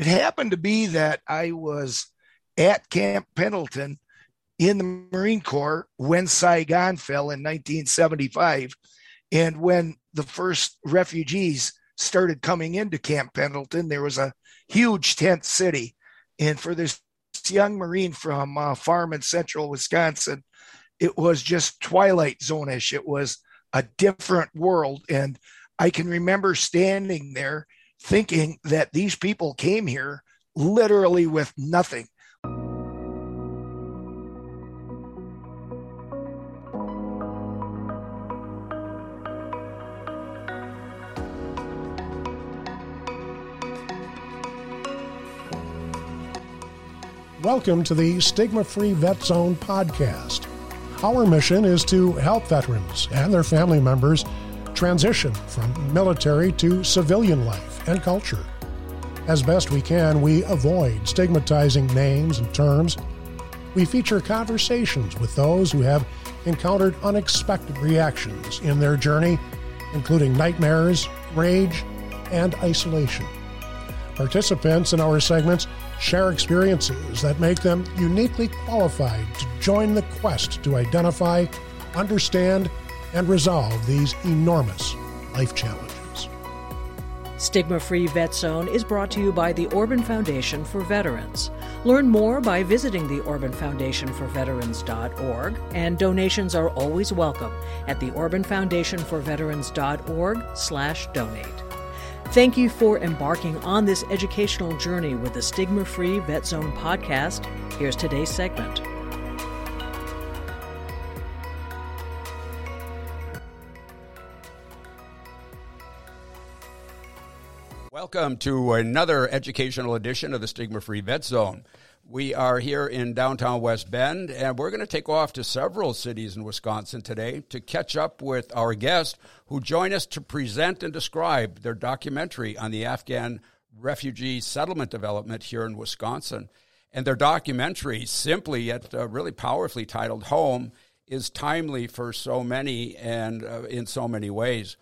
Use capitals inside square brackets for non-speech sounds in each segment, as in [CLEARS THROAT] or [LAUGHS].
It happened to be that I was at Camp Pendleton in the Marine Corps when Saigon fell in 1975. And when the first refugees started coming into Camp Pendleton, there was a huge tent city. And for this young Marine from a uh, farm in central Wisconsin, it was just Twilight Zone ish. It was a different world. And I can remember standing there thinking that these people came here literally with nothing. Welcome to the Stigma Free Vet Zone podcast. Our mission is to help veterans and their family members transition from military to civilian life and culture. As best we can, we avoid stigmatizing names and terms. We feature conversations with those who have encountered unexpected reactions in their journey, including nightmares, rage, and isolation. Participants in our segments share experiences that make them uniquely qualified to join the quest to identify, understand, and resolve these enormous life challenges. Stigma Free Vet Zone is brought to you by the Orban Foundation for Veterans. Learn more by visiting the Orban Foundation for Veterans.org, and donations are always welcome at the Orban Foundation for Veterans.org slash donate. Thank you for embarking on this educational journey with the Stigma Free Vet Zone podcast. Here's today's segment. Welcome to another educational edition of the Stigma Free Vet Zone. We are here in downtown West Bend, and we're going to take off to several cities in Wisconsin today to catch up with our guests who join us to present and describe their documentary on the Afghan refugee settlement development here in Wisconsin. And their documentary, simply yet uh, really powerfully titled Home, is timely for so many and uh, in so many ways.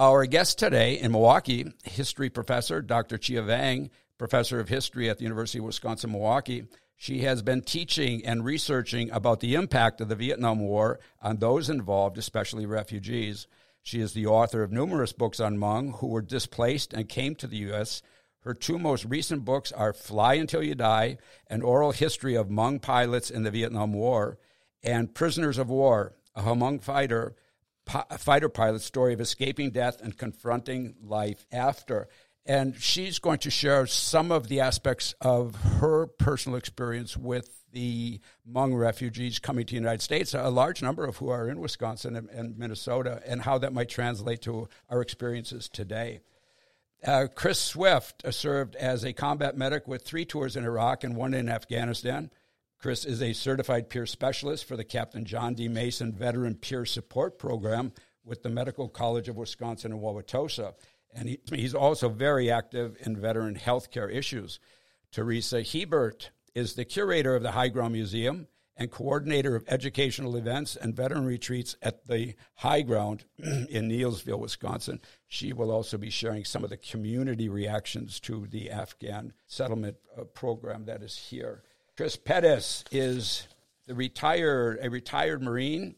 Our guest today in Milwaukee, history professor Dr. Chia Vang, professor of history at the University of Wisconsin Milwaukee. She has been teaching and researching about the impact of the Vietnam War on those involved, especially refugees. She is the author of numerous books on Hmong who were displaced and came to the U.S. Her two most recent books are Fly Until You Die, an oral history of Hmong pilots in the Vietnam War, and Prisoners of War, a Hmong fighter, fighter pilot's story of escaping death and confronting life after and she's going to share some of the aspects of her personal experience with the Hmong refugees coming to the United States, a large number of who are in Wisconsin and, and Minnesota, and how that might translate to our experiences today. Uh, Chris Swift served as a combat medic with three tours in Iraq and one in Afghanistan. Chris is a certified peer specialist for the Captain John D. Mason Veteran Peer Support Program with the Medical College of Wisconsin in Wauwatosa and he, he's also very active in veteran healthcare issues. Theresa Hebert is the curator of the Highground Museum and coordinator of educational events and veteran retreats at the Highground [CLEARS THROAT] in Neillsville, Wisconsin. She will also be sharing some of the community reactions to the Afghan settlement uh, program that is here. Chris Pettis is the retired a retired Marine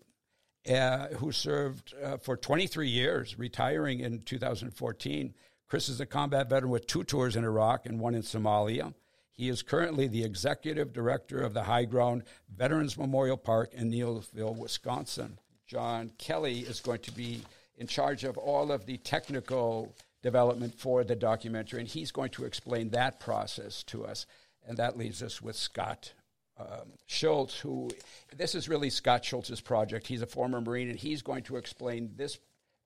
uh, who served uh, for 23 years, retiring in 2014. Chris is a combat veteran with two tours in Iraq and one in Somalia. He is currently the executive director of the Highground Veterans Memorial Park in Neillsville, Wisconsin. John Kelly is going to be in charge of all of the technical development for the documentary, and he's going to explain that process to us. And that leaves us with Scott um, Schultz, who this is really Scott Schultz's project. He's a former Marine, and he's going to explain this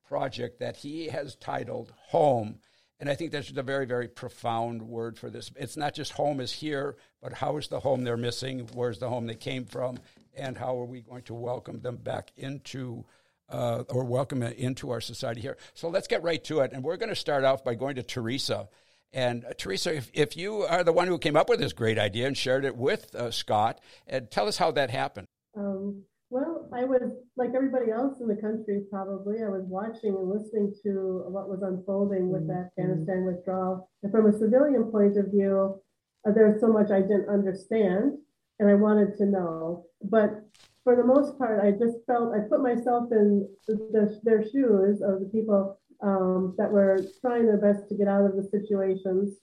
project that he has titled Home. And I think that's a very, very profound word for this. It's not just home is here, but how is the home they're missing? Where's the home they came from? And how are we going to welcome them back into uh, or welcome into our society here? So let's get right to it. And we're going to start off by going to Theresa. And uh, Theresa, if, if you are the one who came up with this great idea and shared it with uh, Scott, uh, tell us how that happened. Um, well, I was like everybody else in the country, probably, I was watching and listening to what was unfolding with the mm-hmm. Afghanistan withdrawal. And from a civilian point of view, uh, there's so much I didn't understand and I wanted to know. But for the most part, I just felt I put myself in the, the, their shoes of the people um, that were trying their best to get out of the situations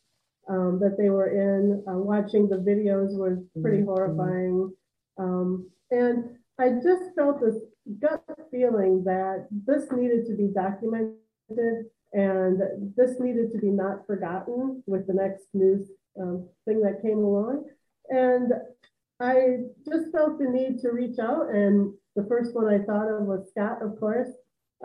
um, that they were in. Uh, watching the videos was pretty mm-hmm. horrifying. Um, and I just felt this gut feeling that this needed to be documented and this needed to be not forgotten with the next news um, thing that came along. And I just felt the need to reach out. And the first one I thought of was Scott, of course,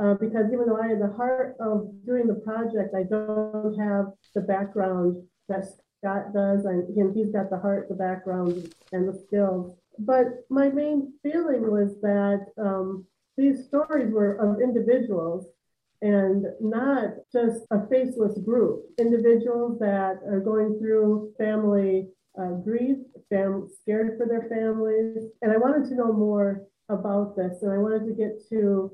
uh, because even though I had the heart of doing the project, I don't have the background that Scott does. And he's got the heart, the background, and the skills. But my main feeling was that um, these stories were of individuals and not just a faceless group. Individuals that are going through family uh, grief, fam- scared for their families. And I wanted to know more about this. And I wanted to get to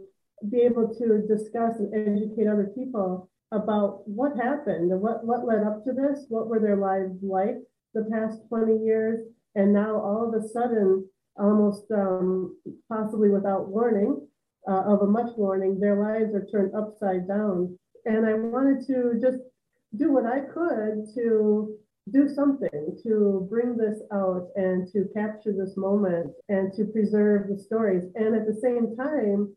be able to discuss and educate other people about what happened and what, what led up to this, what were their lives like the past 20 years, and now all of a sudden, almost um, possibly without warning, uh, of a much warning, their lives are turned upside down. And I wanted to just do what I could to do something to bring this out and to capture this moment and to preserve the stories. And at the same time,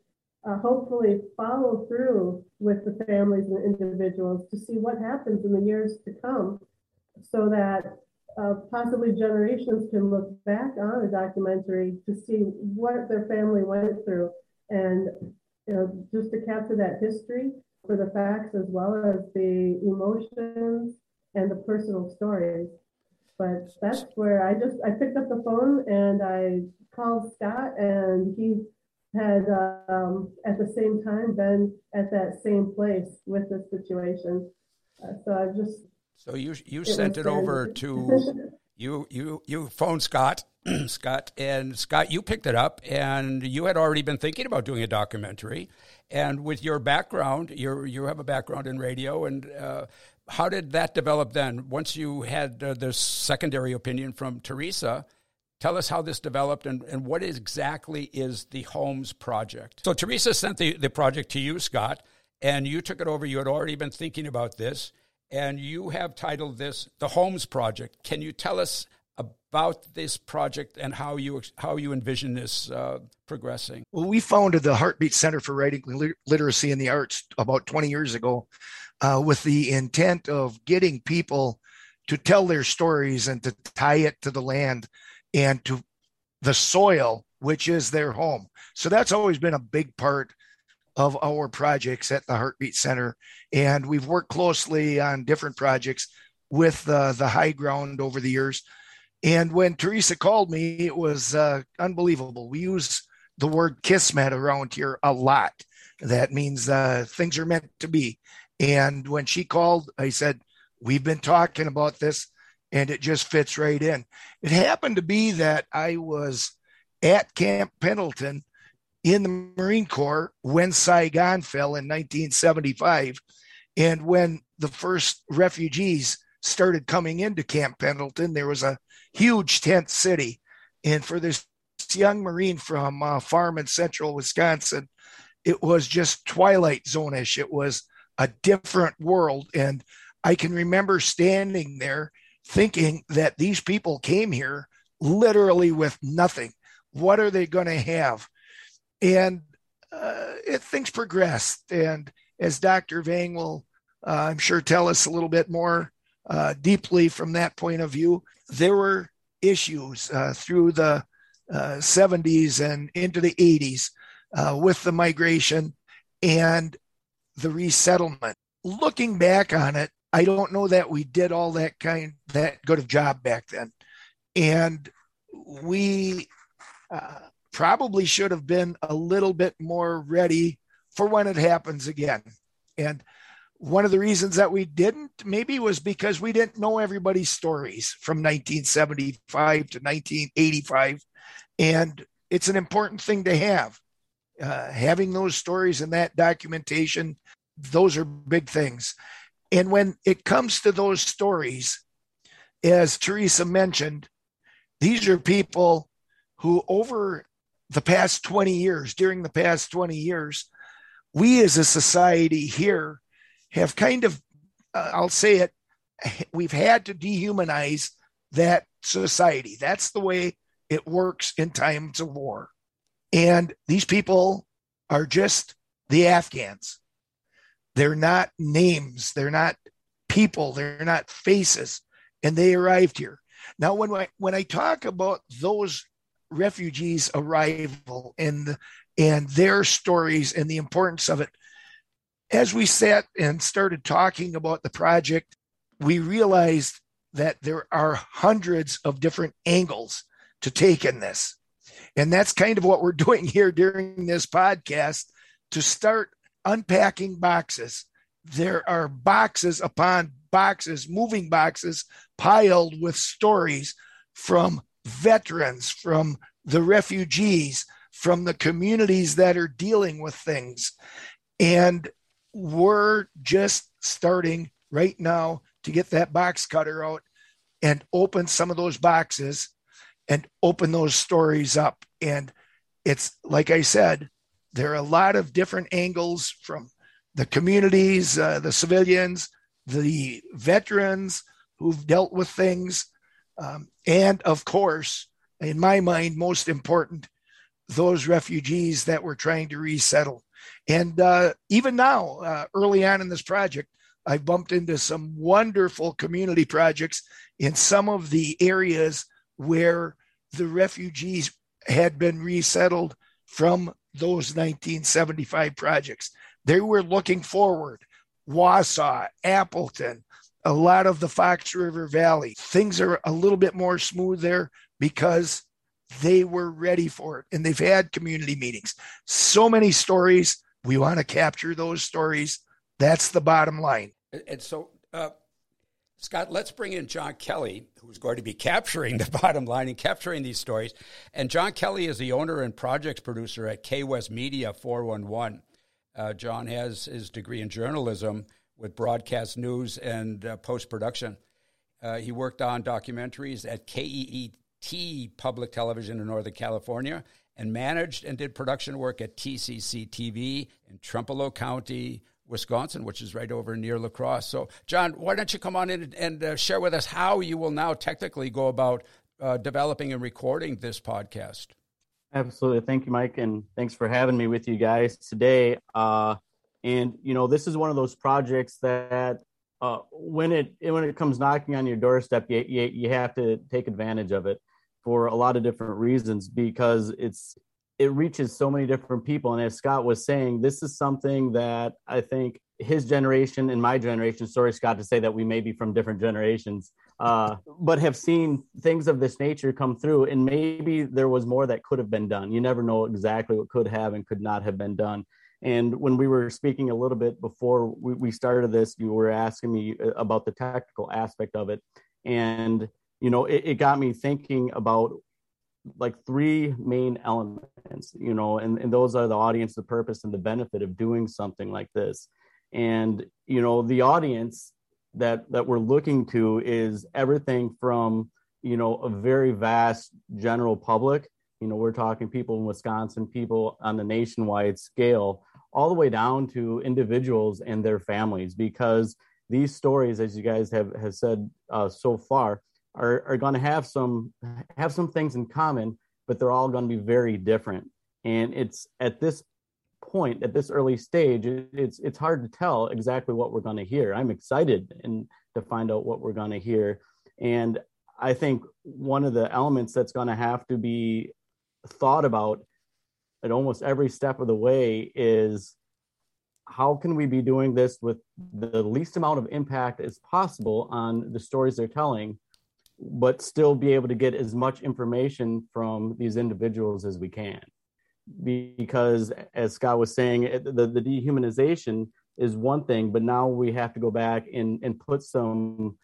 uh, hopefully follow through with the families and individuals to see what happens in the years to come so that uh, possibly generations can look back on a documentary to see what their family went through and you know just to capture that history for the facts as well as the emotions and the personal stories. But that's where i just i picked up the phone and i called scott and he had um, at the same time been at that same place with the situation. Uh, so i just so you you it sent it over to [LAUGHS] you you you phoned Scott [CLEARS THROAT] Scott and Scott you picked it up and you had already been thinking about doing a documentary. And with your background you you have a background in radio and uh, how did that develop then? Once you had uh, the secondary opinion from Theresa Tell us how this developed and, and what exactly is the Homes Project. So, Theresa sent the, the project to you, Scott, and you took it over. You had already been thinking about this and you have titled this the Homes Project. Can you tell us about this project and how you how you envision this uh, progressing? Well, we founded the Heartbeat Center for Writing Literacy and the Arts about 20 years ago, uh, with the intent of getting people to tell their stories and to tie it to the land and to the soil, which is their home. So that's always been a big part of our projects at the Heartbeat Center. And we've worked closely on different projects with uh, the highground over the years. And when Theresa called me, it was uh, unbelievable. We use the word kismet around here a lot. That means uh, things are meant to be. And when she called, I said, We've been talking about this, and it just fits right in. It happened to be that I was at Camp Pendleton in the Marine Corps when Saigon fell in 1975. And when the first refugees started coming into Camp Pendleton, there was a huge tent city. And for this young Marine from a uh, farm in central Wisconsin, it was just Twilight Zone ish. It was a different world. And I can remember standing there thinking that these people came here literally with nothing. What are they going to have? and uh, it, things progressed. And as Dr. Vang will, uh, I'm sure, tell us a little bit more uh, deeply from that point of view, there were issues uh, through the 70s uh, and into the 80s uh, with the migration and the resettlement. Looking back on it, I don't know that we did all that kind that good of job back then, and we uh, probably should have been a little bit more ready for when it happens again. And one of the reasons that we didn't maybe was because we didn't know everybody's stories from 1975 to 1985. And it's an important thing to have. uh, having those stories and that documentation, those are big things. And when it comes to those stories, as Teresa mentioned, these are people who, over the past 20 years, during the past 20 years, we as a society here have kind of, uh, I'll say it, we've had to dehumanize that society. That's the way it works in times of war. And these people are just the Afghans. They're not names, they're not people, they're not faces, and they arrived here. Now, when I, when I talk about those refugees' arrival and and their stories and the importance of it, as we sat and started talking about the project, we realized that there are hundreds of different angles to take in this. And that's kind of what we're [LAUGHS] doing here during this podcast to start unpacking boxes. There are boxes upon boxes, moving boxes piled with stories from veterans, from the refugees, from the communities that are dealing with things. And we're just starting right now to get that box cutter out and open some of those boxes and open those stories up. And it's like I said, there are a lot of different angles from the communities, uh, the civilians, the veterans who've dealt with things, um, and of course, in my mind, most important, those refugees that we're trying to resettle. And uh, even now, uh, early on in this project, I've bumped into some wonderful community projects in some of the areas where the refugees had been resettled from those 1975 projects. They were looking forward. Wausau, Appleton, a lot of the Fox River Valley. Things are a little bit more smooth there because they were ready for it and they've had community meetings. So many stories. We want to capture those stories. That's the bottom line. And so, uh, Scott, let's bring in John Kelly, who's going to be capturing [LAUGHS] the bottom line and capturing these stories. And John Kelly is the owner and projects producer at Kwest Media 411. Uh, John has his degree in journalism with broadcast news and uh, post production. Uh, he worked on documentaries at KEET Public Television in Northern California and managed and did production work at TCC TV in Trempealeau County, Wisconsin, which is right over near La Crosse. So, John, why don't you come on in and uh, share with us how you will now technically go about uh, developing and recording this podcast? Absolutely. Thank you, Mike, and thanks for having me with you guys today. Uh, and you know, this is one of those projects that uh, when it when it comes knocking on your doorstep, you, you you have to take advantage of it for a lot of different reasons because it's it reaches so many different people. And as Scott was saying, this is something that I think his generation and my generation, sorry, Scott, to say that we may be from different generations, uh, but have seen things of this nature come through. And maybe there was more that could have been done. You never know exactly what could have and could not have been done. And when we were speaking a little bit before we, started this, you were asking me uh, about the technical aspect of it. And, you know, it, it got me thinking about like three main elements, you know, and, and those are the audience, the purpose, and the benefit of doing something like this. And, you know, the audience that that we're looking to is everything from, you know, a very vast general public. You know, we're talking people in Wisconsin, people on the nationwide scale, all the way down to individuals and their families, because these stories, as you guys have, have said uh, so far, are, are going to have some have some things in common, but they're all going to be very different. And it's at this point, at this early stage, it's it's hard to tell exactly what we're going to hear. I'm excited and to find out what we're going to hear. And I think one of the elements that's going to have to be thought about at almost every step of the way is how can we be doing this with the least amount of impact as possible on the stories they're telling but still be able to get as much information from these individuals as we can. Because, as Scott was saying, the, the dehumanization is one thing, but now we have to go back and, and put some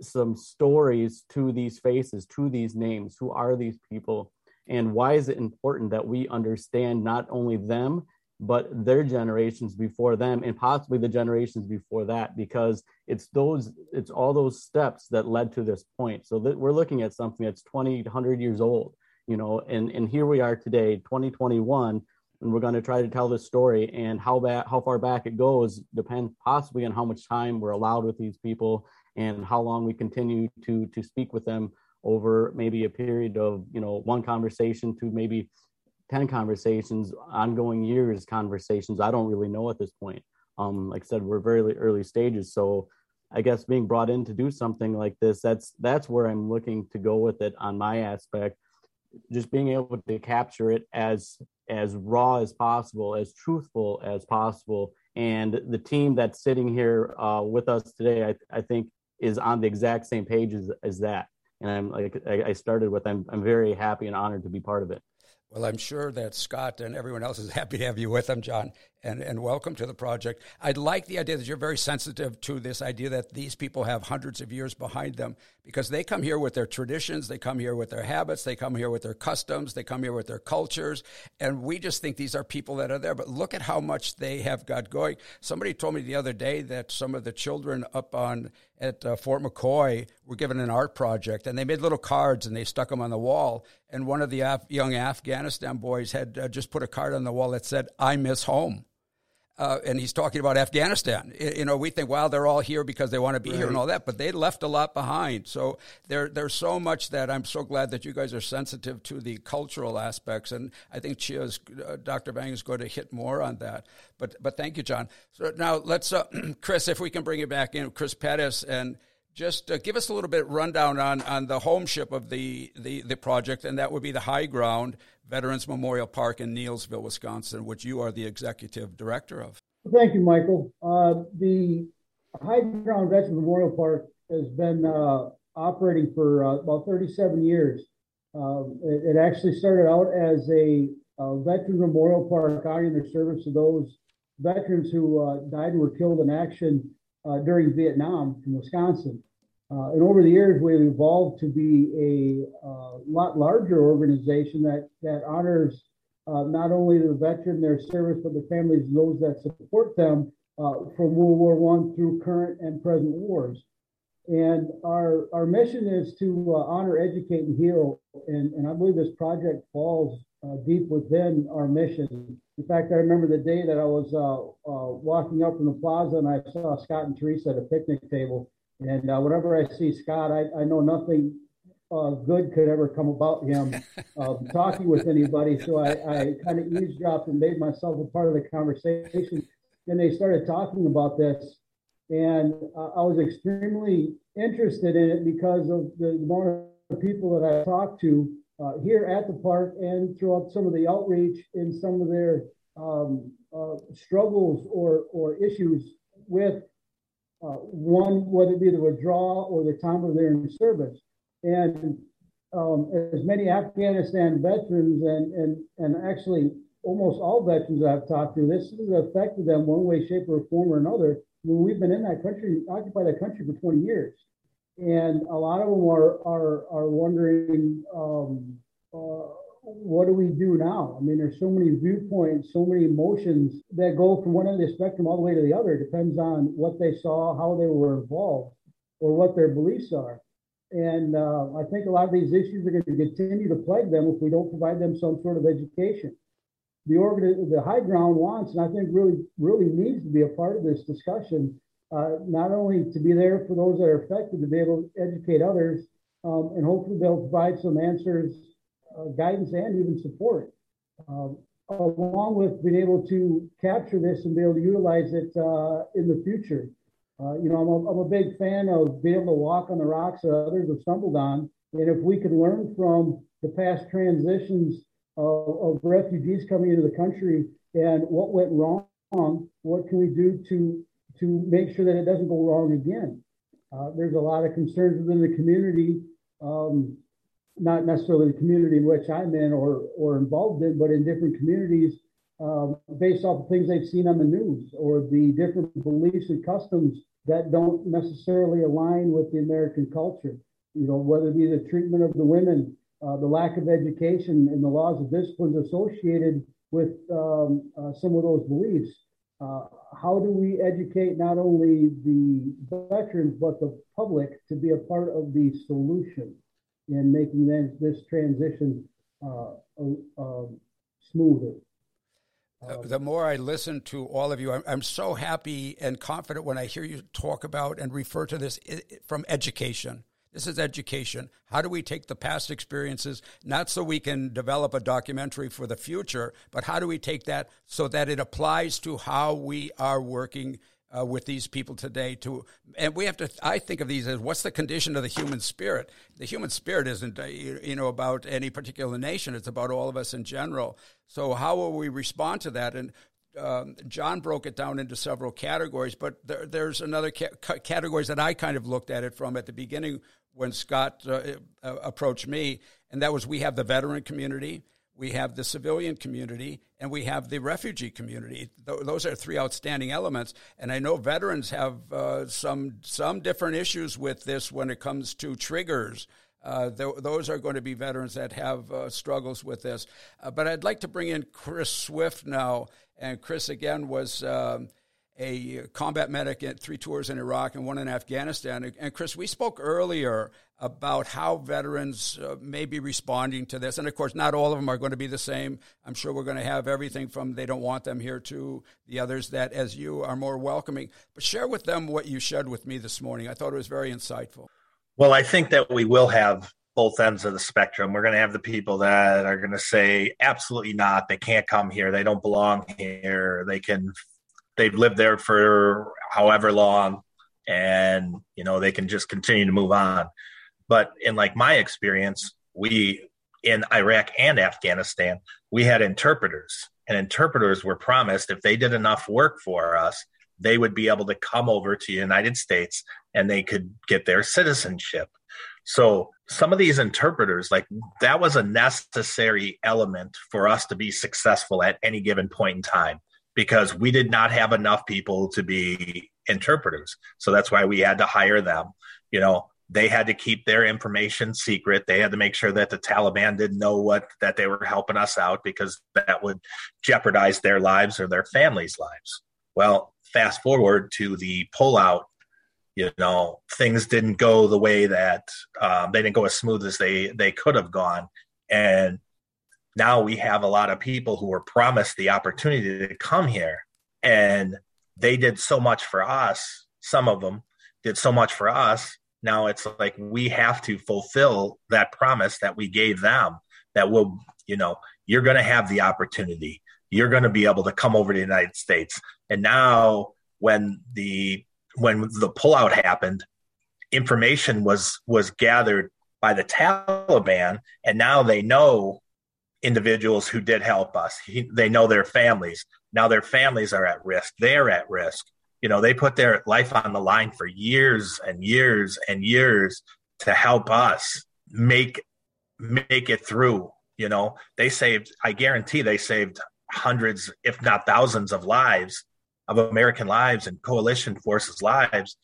some stories to these faces, to these names. Who are these people? and why is it important that we understand not only them but their generations before them and possibly the generations before that because it's those it's all those steps that led to this point. So that we're looking at something that's 20 100 years old you know and and here we are today 2021 and we're going to try to tell this story and how back how far back it goes depends possibly on how much time we're allowed with these people and how long we continue to to speak with them over maybe a period of you know one conversation to maybe 10 conversations ongoing years conversations i don't really know at this point. Um like i said we're very early stages so i guess being brought in to do something like this that's that's where i'm looking to go with it on my aspect. Just being able to capture it as as raw as possible as truthful as possible and the team that's sitting here uh, with us today I, I think is on the exact same page as, as that. And i'm like i started with I'm, I'm very happy and honored to be part of it well, I'm sure that Scott and everyone else is [LAUGHS] happy to have you with them, John, and, and welcome to the project. I'd like the idea that you're very sensitive to this idea that these people have hundreds of years behind them because they come here with their traditions, they come here with their habits, they come here with their customs, they come here with their cultures, and we just think these are people that are there. But look at how much they have got going. Somebody told me the other day that some of the children up on at uh, Fort McCoy were given an art project, and they made little cards and they stuck them on the wall. And one of the Af- young Afghanistan boys had uh, just put a card on the wall that said, "I miss home." Uh, and he's talking about Afghanistan. You know, we think, wow, they're all here because they want to be right. here and all that, but they left a lot behind. So there, there's so much that I'm so glad that you guys are sensitive to the cultural aspects, and I think Chia's, uh, Dr. Vang is going to hit more on that. But but thank you, John. So now let's, uh, [CLEARS THROAT] Chris, if we can bring you back in, Chris Pettis, and just uh, give us a little bit rundown on, on the homeship of the, the, the project, and that would be the Highground Veterans Memorial Park in Neillsville, Wisconsin, which you are the executive director of. Thank you, Michael. Uh, the Highground Veterans Memorial Park has been uh, operating for uh, about 37 years. Um, it, it, actually started out as a, a veteran memorial park honoring the service of those veterans who uh, died and were killed in action uh, during Vietnam in Wisconsin. Uh, and over the years, we've evolved to be a uh, lot larger organization that, that honors uh, not only the veteran, their service, but the families those that support them uh, from World War One through current and present wars. And our, our mission is to uh, honor, educate, and heal. And, and I believe this project falls uh, deep within our mission. In fact, I remember the day that I was walking up from the plaza and I saw Scott and Theresa at a picnic table and uh, whenever I see Scott, I, I know nothing uh, good could ever come about him uh, [LAUGHS] talking with anybody. So I, I kind of eavesdropped and made myself a part of the conversation. And they started talking about this. And I was extremely interested in it because of the amount of people that I talked to uh, here at the park and throughout some of the outreach and some of their um, uh, struggles or, or issues with uh, one, whether it be the withdrawal or the time of their service. And um, as many Afghanistan veterans and, and, and actually almost all veterans I've talked to, this has affected them one way, shape, or form or another. When we've been in that country, occupied that country for 20 years. And a lot of them are, are, are wondering, um, what do we do now? I mean, there's so many viewpoints, so many emotions that go from one end of the spectrum all the way to the other. It depends on what they saw, how they were involved, or what their beliefs are. And uh, I think a lot of these issues are going to continue to plague them if we don't provide them some sort of education. The organ, the highground wants, and I think really, really needs to be a part of this discussion. Uh, not only to be there for those that are affected, to be able to educate others, um, and hopefully they'll provide some answers guidance and even support, uh, along with being able to capture this and be able to utilize it uh, in the future. you know, I'm a, I'm a big fan of being able to walk on the rocks that others have stumbled on. And if we could learn from the past transitions of, of refugees coming into the country and what went wrong, what can we do to to make sure that it doesn't go wrong again? Uh, there's a lot of concerns within the community um, not necessarily the community in which I'm in or, or involved in, but in different communities um, based off of things they've seen on the news or the different beliefs and customs that don't necessarily align with the American culture. You know, whether it be the treatment of the women uh, the lack of education and the laws of disciplines associated with um, uh, some of those beliefs. Uh, how do we educate not only the veterans but the public to be a part of the solution in making this, this transition uh, um, smoother? the more I listen to all of you, I'm, I'm, so happy and confident when I hear you talk about and refer to this from education. This is education. How do we take the past experiences, not so we can develop a documentary for the future, but how do we take that so that it applies to how we are working uh, with these people today to and we have to i think of these as what's the condition of the human spirit? The human spirit isn't uh, you know about any particular nation. It's about all of us in general. So how will we respond to that? And um, John broke it down into several categories, but there, there's another ca- categories that I kind of looked at it from at the beginning when Scott uh, uh, approached me, and that was we have the veteran community, we have the civilian community, and we have the refugee community. Th- those are three outstanding elements, and I know veterans have uh, some some different issues with this when it comes to triggers. Uh, th- those are going to be veterans that have uh, struggles with this. Uh, but I'd like to bring in Chris Swift now. And Chris, again, was um, a combat medic at three tours in Iraq and one in Afghanistan. And Chris, we spoke earlier about how veterans uh, may be responding to this. And of course, not all of them are going to be the same. I'm sure we're going to have everything from they don't want them here to the others that, as you, are more welcoming. But share with them what you shared with me this morning. I thought it was very insightful. Well, I think that we will have both ends of the spectrum. We're going to have the people that are going to say, absolutely not. They can't come here. They don't belong here. They can they've lived there for however long and you know they can just continue to move on. But in like my experience we in iraq and afghanistan we had interpreters and interpreters were promised if they did enough work for us they would be able to come over to the united states and they could get their citizenship. So some of these interpreters like that was a necessary element for us to be successful at any given point in time because we did not have enough people to be interpreters. So that's why we had to hire them. You know, they had to keep their information secret. They had to make sure that the Taliban didn't know what that they were helping us out because that would jeopardize their lives or their families' lives. Well, fast forward to the pullout. You know, things didn't go the way that um, they didn't go as smooth as they they could have gone, and now we have a lot of people who were promised the opportunity to come here and they did so much for us some of them did so much for us. Now it's like we have to fulfill that promise that we gave them that will you know you're going to have the opportunity. You're going to be able to come over to the united states. And now when the when the pullout happened information was was gathered by the taliban and now they know individuals who did help us. He, they know their families. Now their families are at risk. They're at risk. You know, they put their life on the line for years and years and years to help us make make it through. You know, they saved. I guarantee they saved hundreds, if not thousands, of lives of American lives and coalition forces lives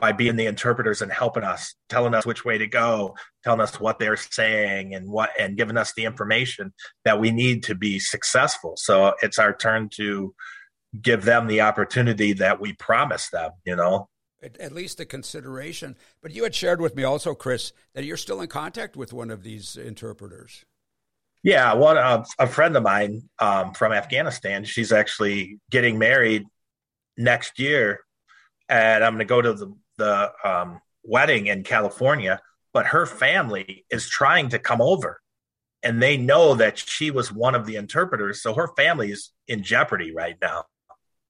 by being the interpreters and helping us, telling us which way to go, telling us what they're saying and what and giving us the information that we need to be successful. So it's our turn to give them the opportunity that we promised them, you know. At, at least the consideration. But you had shared with me also, Chris, that you're still in contact with one of these interpreters. Yeah, one uh, a friend of mine um, from Afghanistan. She's actually getting married next year, and I'm going to go to the the um, wedding in California, but her family is trying to come over and they know that she was one of the interpreters. So her family is in jeopardy right now.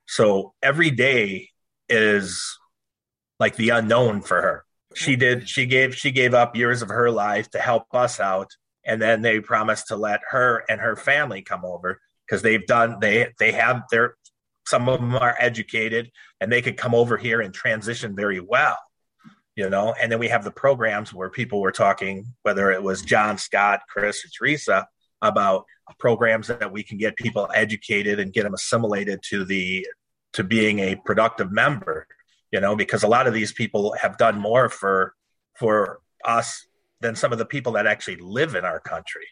So every day is like the unknown for her. She did, she gave, she gave up years of her life to help us out. And then they promised to let her and her family come over because they've done, they, they have their, some of them are educated and they could come over here and transition very well you know and then we have the programs where people were talking whether it was john scott chris or theresa about programs that we can get people educated and get them assimilated to the to being a productive member you know because a lot of these people have done more for for us than some of the people that actually live in our country.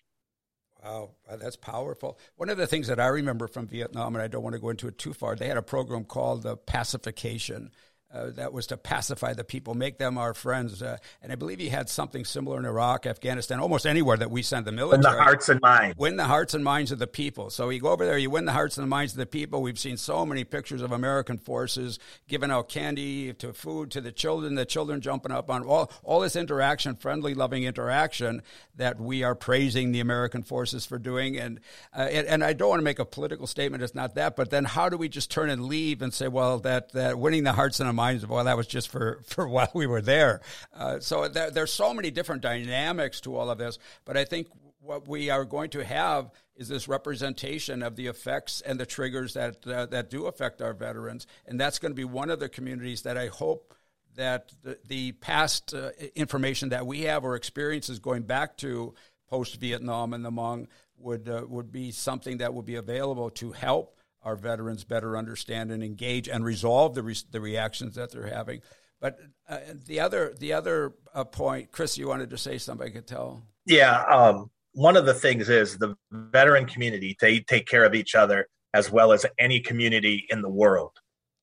Wow, uh, that's powerful. One of the things that I remember from Vietnam, and I don't want to go into it too far, they had a program called the pacification uh, that was to pacify the people, make them our friends. Uh, and I believe he had something similar in Iraq, Afghanistan, almost anywhere that we send the military. Win the hearts and minds. Win the hearts and minds of the people. So you go over there, you win the hearts and the minds of the people. We've seen so many pictures of American forces giving out candy to food to the children, the children jumping up on all, all this interaction, friendly, loving interaction that we are praising the American forces for doing. And, uh, and, and I don't want to make a political statement, it's not that, but then how do we just turn and leave and say, well, that, that winning the hearts and the minds of well that was just for [LAUGHS] for while we were there. Uh, so there, there's so many different dynamics to all of this but i think what we are going to have is this representation of the effects and the triggers that uh, that do affect our veterans and that's going to be one of the communities that i hope that the, the past uh, information that we have or experiences going back to post Vietnam and the Hmong would uh, would be something that would be available to help our veterans better understand and engage and resolve the, re- the reactions that they're having. But uh, the other the other uh, point, Chris, you wanted to say something. I could tell. Yeah, um, one of the things is the veteran community they take care of each other as well as any community in the world.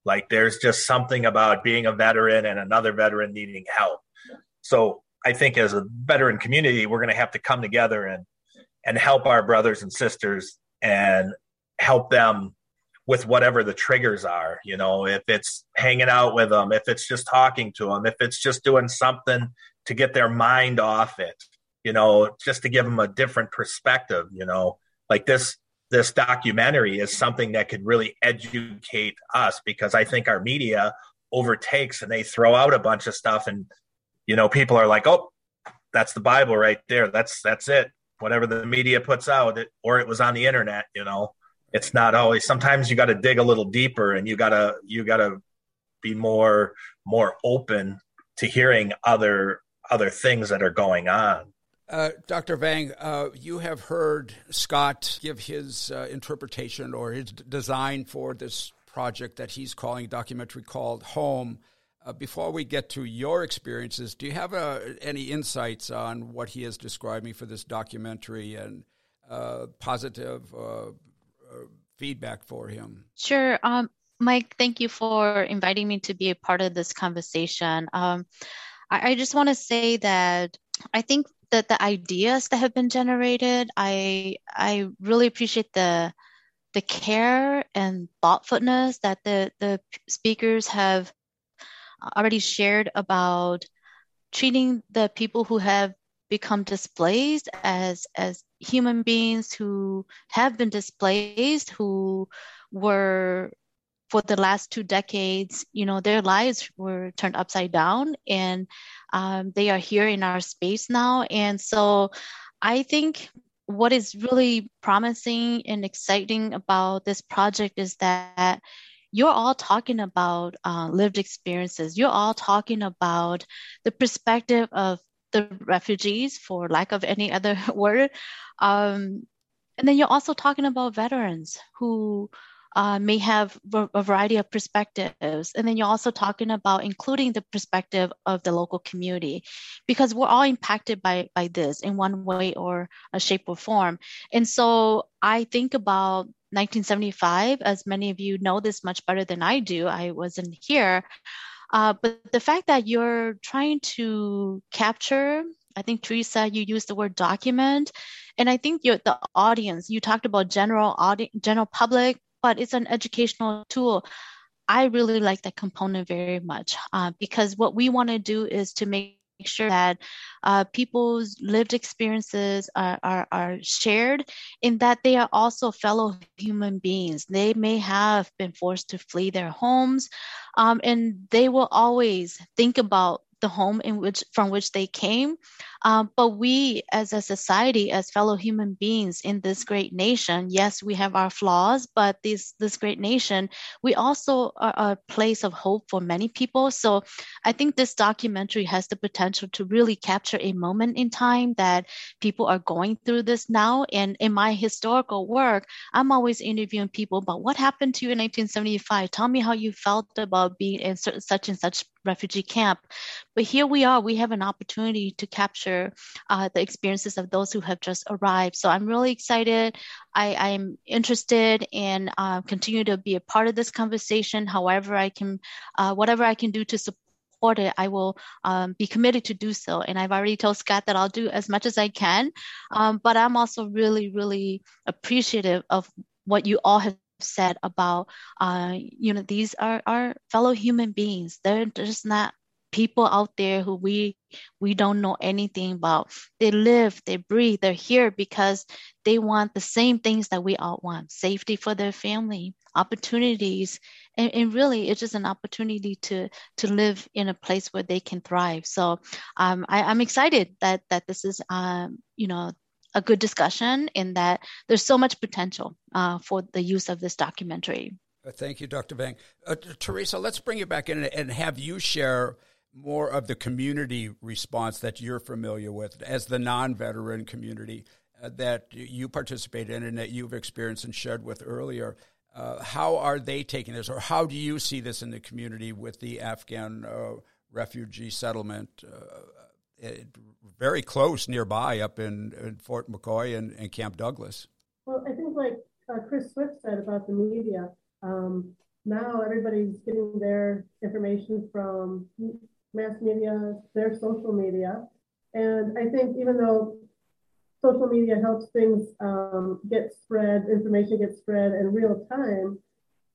Like there's just something about being a veteran and another veteran needing help. So I think as a veteran community, we're going to have to come together and and help our brothers and sisters and help them with whatever the triggers are you know if it's hanging out with them if it's just talking to them if it's just doing something to get their mind off it you know just to give them a different perspective you know. Like this this documentary is something that could really educate us because i think our media overtakes and they throw out a bunch of stuff and you know people are like oh that's the bible right there. That's that's it. Whatever the media puts out it, or it was on the internet you know it's not always sometimes you got to dig a little deeper and you got to you got to be more more open to hearing other other things that are going on uh, Dr. Vang, uh, you have heard Scott give his uh, interpretation or his design for this project that he's calling documentary called Home. Uh, before we get to your experiences, do you have uh, any insights on what he is describing for this documentary and uh, positive feedback for him? Sure. Um, Mike, thank you for inviting me to be a part of this conversation. Um, I, I just want to say that I think that the ideas that have been generated, I I really appreciate the the care and thoughtfulness that the the speakers have already shared about treating the people who have become displaced as as human beings who have been displaced who were for the last two decades you know their lives were turned upside down and um, they are here in our space now and so i think what is really promising and exciting about this project is that you're all talking about uh, lived experiences. You're all talking about the perspective of the refugees, for lack of any other [LAUGHS] word. Um, and then you're also talking about veterans who uh, may have a variety of perspectives. And then you're also talking about including the perspective of the local community because we're all impacted by, by this in one way or a shape or form. And so I think about 1975, as many of you know this much better than I do, I wasn't here. Uh, but the fact that you're trying to capture, I think Theresa, you used the word document, and I think you're the audience. You talked about general audience, general public, but it's an educational tool. I really like that component very much uh, because what we want to do is to make sure that uh, people's lived experiences are, are, are, shared in that they are also fellow human beings. They may have been forced to flee their homes, um, and they will always think about the home in which from which they came. Um, but we as a society as fellow human beings in this great nation yes we have our flaws but this this great nation we also are a place of hope for many people. So i think this documentary has the potential to really capture a moment in time that people are going through this now. And in my historical work i'm always interviewing people about what happened to you in 1975 tell me how you felt about being in such and such refugee camp but here we are we have an opportunity to capture uh, the experiences of those who have just arrived. So I'm really excited. I, I'm interested in uh, continue to be a part of this conversation. However, I can, uh, whatever I can do to support it, I will um, be committed to do so. And I've already told Scott that I'll do as much as I can. Um, but I'm also really, really appreciative of what you all have said about uh, you know these are our fellow human beings. They're just not people out there who we we don't know anything about. They live they breathe they're here because they want the same things that we all want safety for their family opportunities. And, and really it's just an opportunity to to live in a place where they can thrive. So um, I, am excited that that this is um, you know a good discussion in that there's so much potential uh, for the use of this documentary. Uh, thank you, Dr. Vang. Uh, Theresa, let's bring you back in and have you share more of the community response that you're familiar with as the non-veteran community uh, that you participate in and that you've experienced and shared with earlier. Uh, how are they taking this, or how do you see this in the community with the Afghan uh, refugee settlement very close nearby up in, in Fort McCoy and, and, Camp Douglas. Well, I think like uh, Chris Swift said about the media, um, now everybody's getting their information from mass media, their social media. And I think even though social media helps things um, get spread, information gets spread in real time,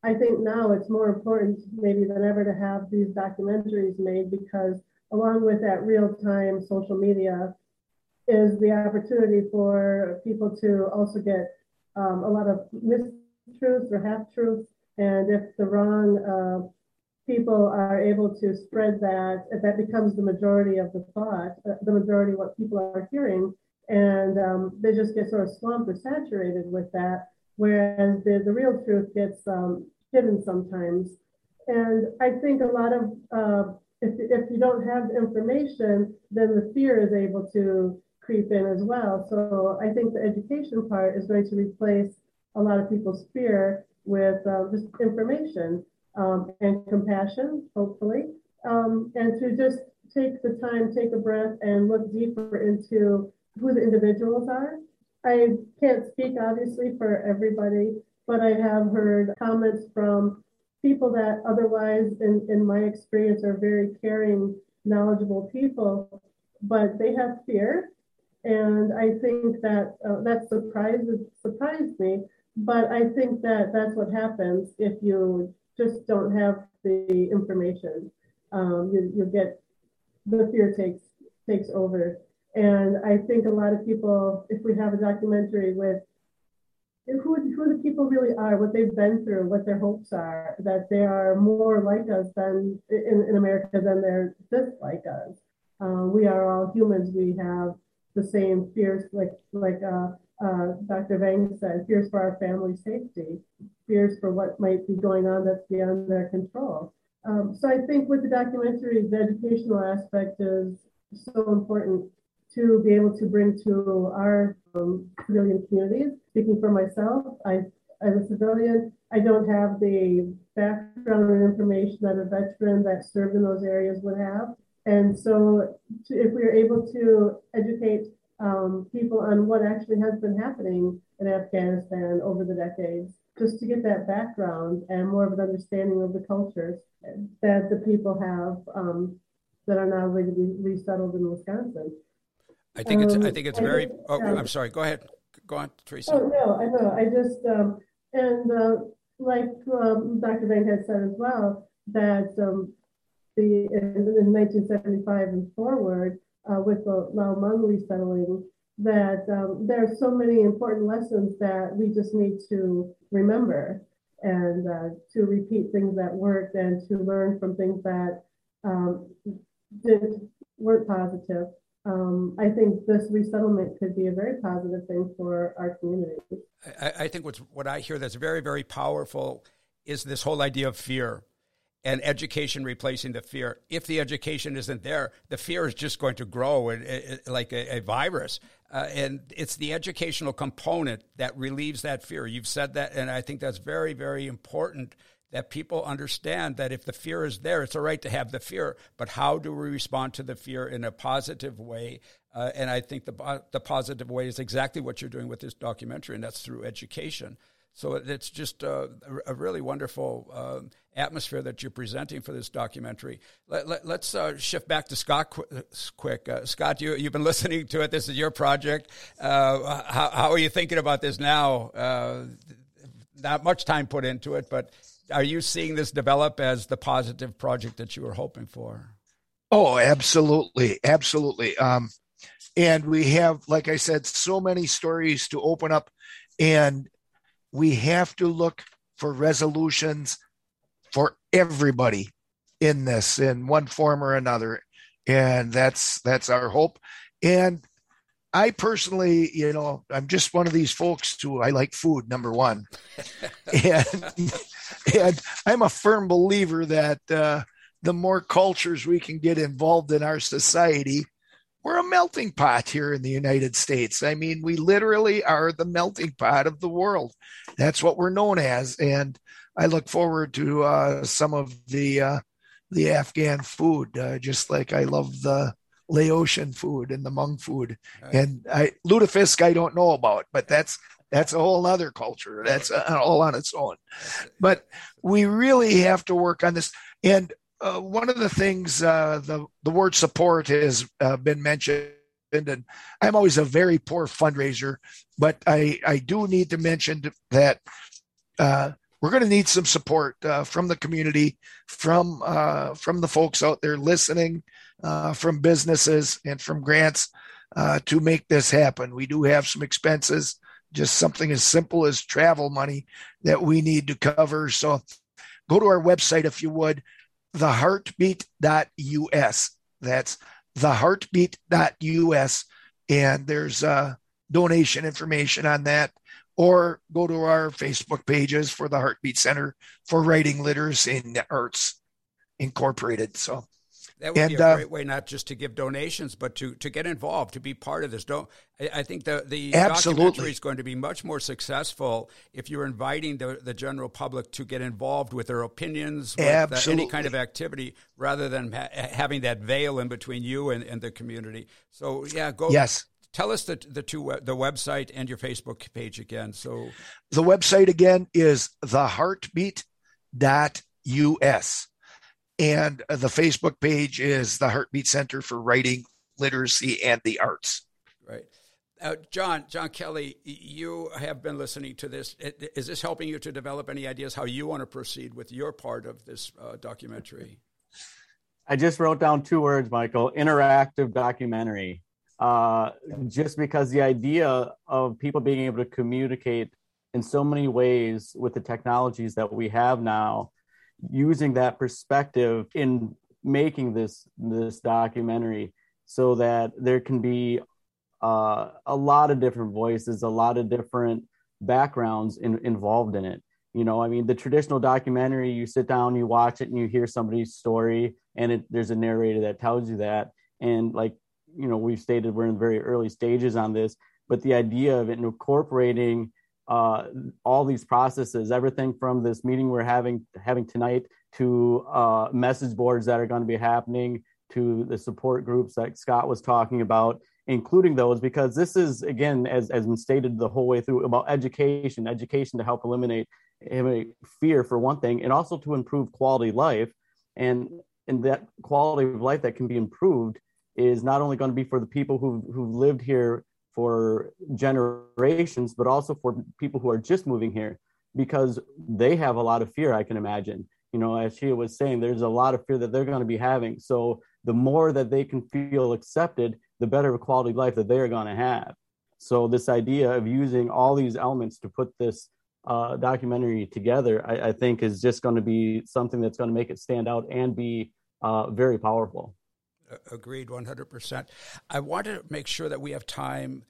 I think now it's more important maybe than ever to have these documentaries made because along with that real-time social media is the opportunity for people to also get um, a lot of mistruths or half-truths. And if the wrong uh, people are able to spread that, if that becomes the majority of the thought, uh, the majority of what people are hearing, and um, they just get sort of swamped or saturated with that, whereas the, the real truth gets um, hidden sometimes. And I think a lot of uh, if, if you don't have information, then the fear is able to creep in as well. So I think the education part is going to replace a lot of people's fear with uh, just information um, and compassion, hopefully, um, and to just take the time, take a breath, and look deeper into who the individuals are. I can't speak obviously for everybody, but I have heard comments from people that otherwise, in, in my experience, are very caring, knowledgeable people, but they have fear. And I think that uh, that surprises surprised me. But I think that that's what happens if you just don't have the information. Um, you, you get the fear takes takes over. And I think a lot of people, if we have a documentary with who, who the people really are, what they've been through, what their hopes are, that they are more like us than in, in America than they're just like us. Uh, we are all humans. We have the same fears, like like uh, uh, Dr. Vang said, fears for our family safety, fears for what might be going on that's beyond their control. Um, so I think with the documentary, the educational aspect is so important to be able to bring to our um, civilian communities. Speaking for myself, I, as a civilian, I don't have the background and information that a veteran that served in those areas would have. And so, to, if we are able to educate um, people on what actually has been happening in Afghanistan over the decades, just to get that background and more of an understanding of the cultures that the people have um, that are now going to be resettled in Wisconsin. I think it's. I um, think it's very. Oh, I'm sorry. Go ahead. Go on, Theresa. Oh no, I know. I just um, and uh, like um, Dr. Vang had said as well that um, the in, in 1975 and forward uh, with the Lao Hmong resettling that um, there are so many important lessons that we just need to remember and uh, to repeat things that worked and to learn from things that um, did weren't positive um, I think this resettlement could be a very positive thing for our community. I, I think what's, what I hear that's very, very powerful is this whole idea of fear and education replacing the fear. If the education isn't there, the fear is just going to grow and, and, like a, a virus. Uh, and it's the educational component that relieves that fear. You've said that, and I think that's very, very important that people understand that if the fear is there, it's all right to have the fear, but how do we respond to the fear in a positive way Uh, and I think the, the positive way is exactly what you're doing with this documentary, and that's through education. So it's just a, a really wonderful uh, atmosphere that you're presenting for this documentary. Let, us let, uh, shift back to Scott qu- quick. Uh, Scott, you, you've been [LAUGHS] listening to it. This is your project. Uh, how, how, are you thinking about this now? Uh, not much time put into it, but are you seeing this develop as the positive project that you were hoping for? Oh, absolutely. Absolutely. Um, and we have, like I said, so many stories to open up. And we have to look for resolutions for everybody in this in one form or another and that's that's our hope and i personally you know i'm just one of these folks who i like food number one [LAUGHS] and and i'm a firm believer that uh, the more cultures we can get involved in our society we're a melting pot here in the United States. I mean, we literally are the melting pot of the world. That's what we're known as. And I look forward to uh, some of the uh, the Afghan food, uh, just like I love the Laotian food and the Hmong food. Right. And I, lutefisk, I don't know about, but that's that's a whole other culture. That's all on its own. But we really have to work on this. And uh, one of the things uh, the the word support has uh, been mentioned, and I'm always a very poor fundraiser, but I I do need to mention that uh, we're going to need some support uh, from the community, from uh, from the folks out there listening, from businesses, and from grants to make this happen. We do have some expenses, just something as simple as travel money that we need to cover. So go to our website if you would theheartbeat.us. That's theheartbeat.us. And there's uh, donation information on that. Or go to our Facebook pages for the Heartbeat Center for Writing Literacy and Arts Incorporated. So that would and, be a uh, great way not just to give donations, but to, to get involved, to be part of this. Don't I, I think the the absolutely. documentary is going to be much more successful if you're inviting the, the general public to get involved with their opinions, with any kind of activity, rather than ha- having that veil in between you and, and the community. So yeah, go. Yes. Tell us the the two the website and your Facebook page again. So the website again is theheartbeat.us and the Facebook page is the Heartbeat Center for Writing, Literacy, and the Arts. Right. Uh, John, John Kelly, you have been listening to this. Is this helping you to develop any ideas how you want to proceed with your part of this uh, documentary? I just wrote down two words, Michael interactive documentary. Uh, just because the idea of people being able to communicate in so many ways with the technologies that we have now using that perspective in making this this documentary so that there can be uh, a lot of different voices a lot of different backgrounds in, involved in it. You know i mean the traditional documentary you sit down you watch it and you hear somebody's story and it, there's a narrator that tells you that. And like you know we've stated we're in very early stages on this but the idea of incorporating uh, all these processes, everything from this meeting we're having having tonight to uh, message boards that are going to be happening to the support groups that Scott was talking about, including those, because this is again, as as been stated the whole way through, about education, education to help eliminate, eliminate fear for one thing, and also to improve quality life, and and that quality of life that can be improved is not only going to be for the people who who've lived here for generations, but also for people who are just moving here because they have a lot of fear, I can imagine. You know, as she was saying, there's a lot of fear that they're going to be having. So the more that they can feel accepted, the better quality life that they're going to have. So this idea of using all these elements to put this uh, documentary together, I, I, think is just going to be something that's going to make it stand out and be uh, very powerful agreed 100%. I want to make sure that we have time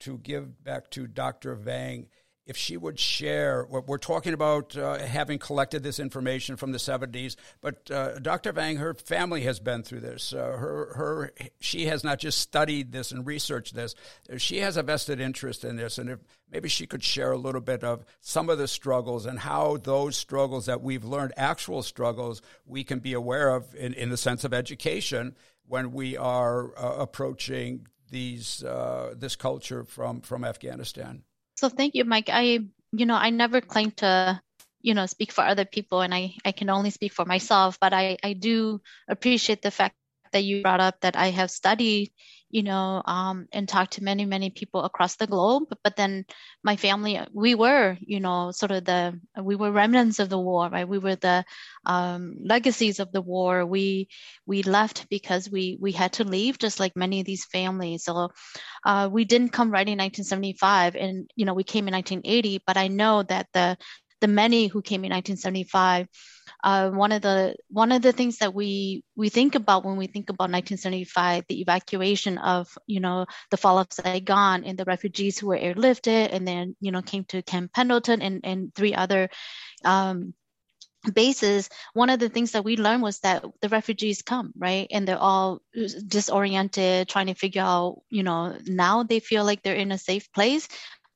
to give back to Dr. Vang if she would share what we're talking about uh, having collected this information from the 70s but uh, dr vang her family has been through this uh, her, her she has not just studied this and researched this she has a vested interest in this and if maybe she could share a little bit of some of the struggles and how those struggles that we've learned actual struggles we can be aware of in, in the sense of education when we are uh, approaching these uh, this culture from from Afghanistan? So thank you, Mike. I you know I never claim to you know speak for other people, and I I can only speak for myself. But I I do appreciate the fact that you brought up that I have studied you know, um, and talked to many, many people across the globe. But, then my family, we were, you know, sort of the, we were remnants of the war, right? We were the um, legacies of the war. We, we left because we, we had to leave, just like many of these families. So uh, we didn't come right in 1975 and, you know, we came in 1980, but I know that the, the many who came in 1975 uh, one of the one of the things that we we think about when we think about 1975, the evacuation of you know the fall of Saigon and the refugees who were airlifted and then you know came to Camp Pendleton and and three other um, bases one of the things that we learned was that the refugees come right? And they're all disoriented trying to figure out you know now they feel like they're in a safe place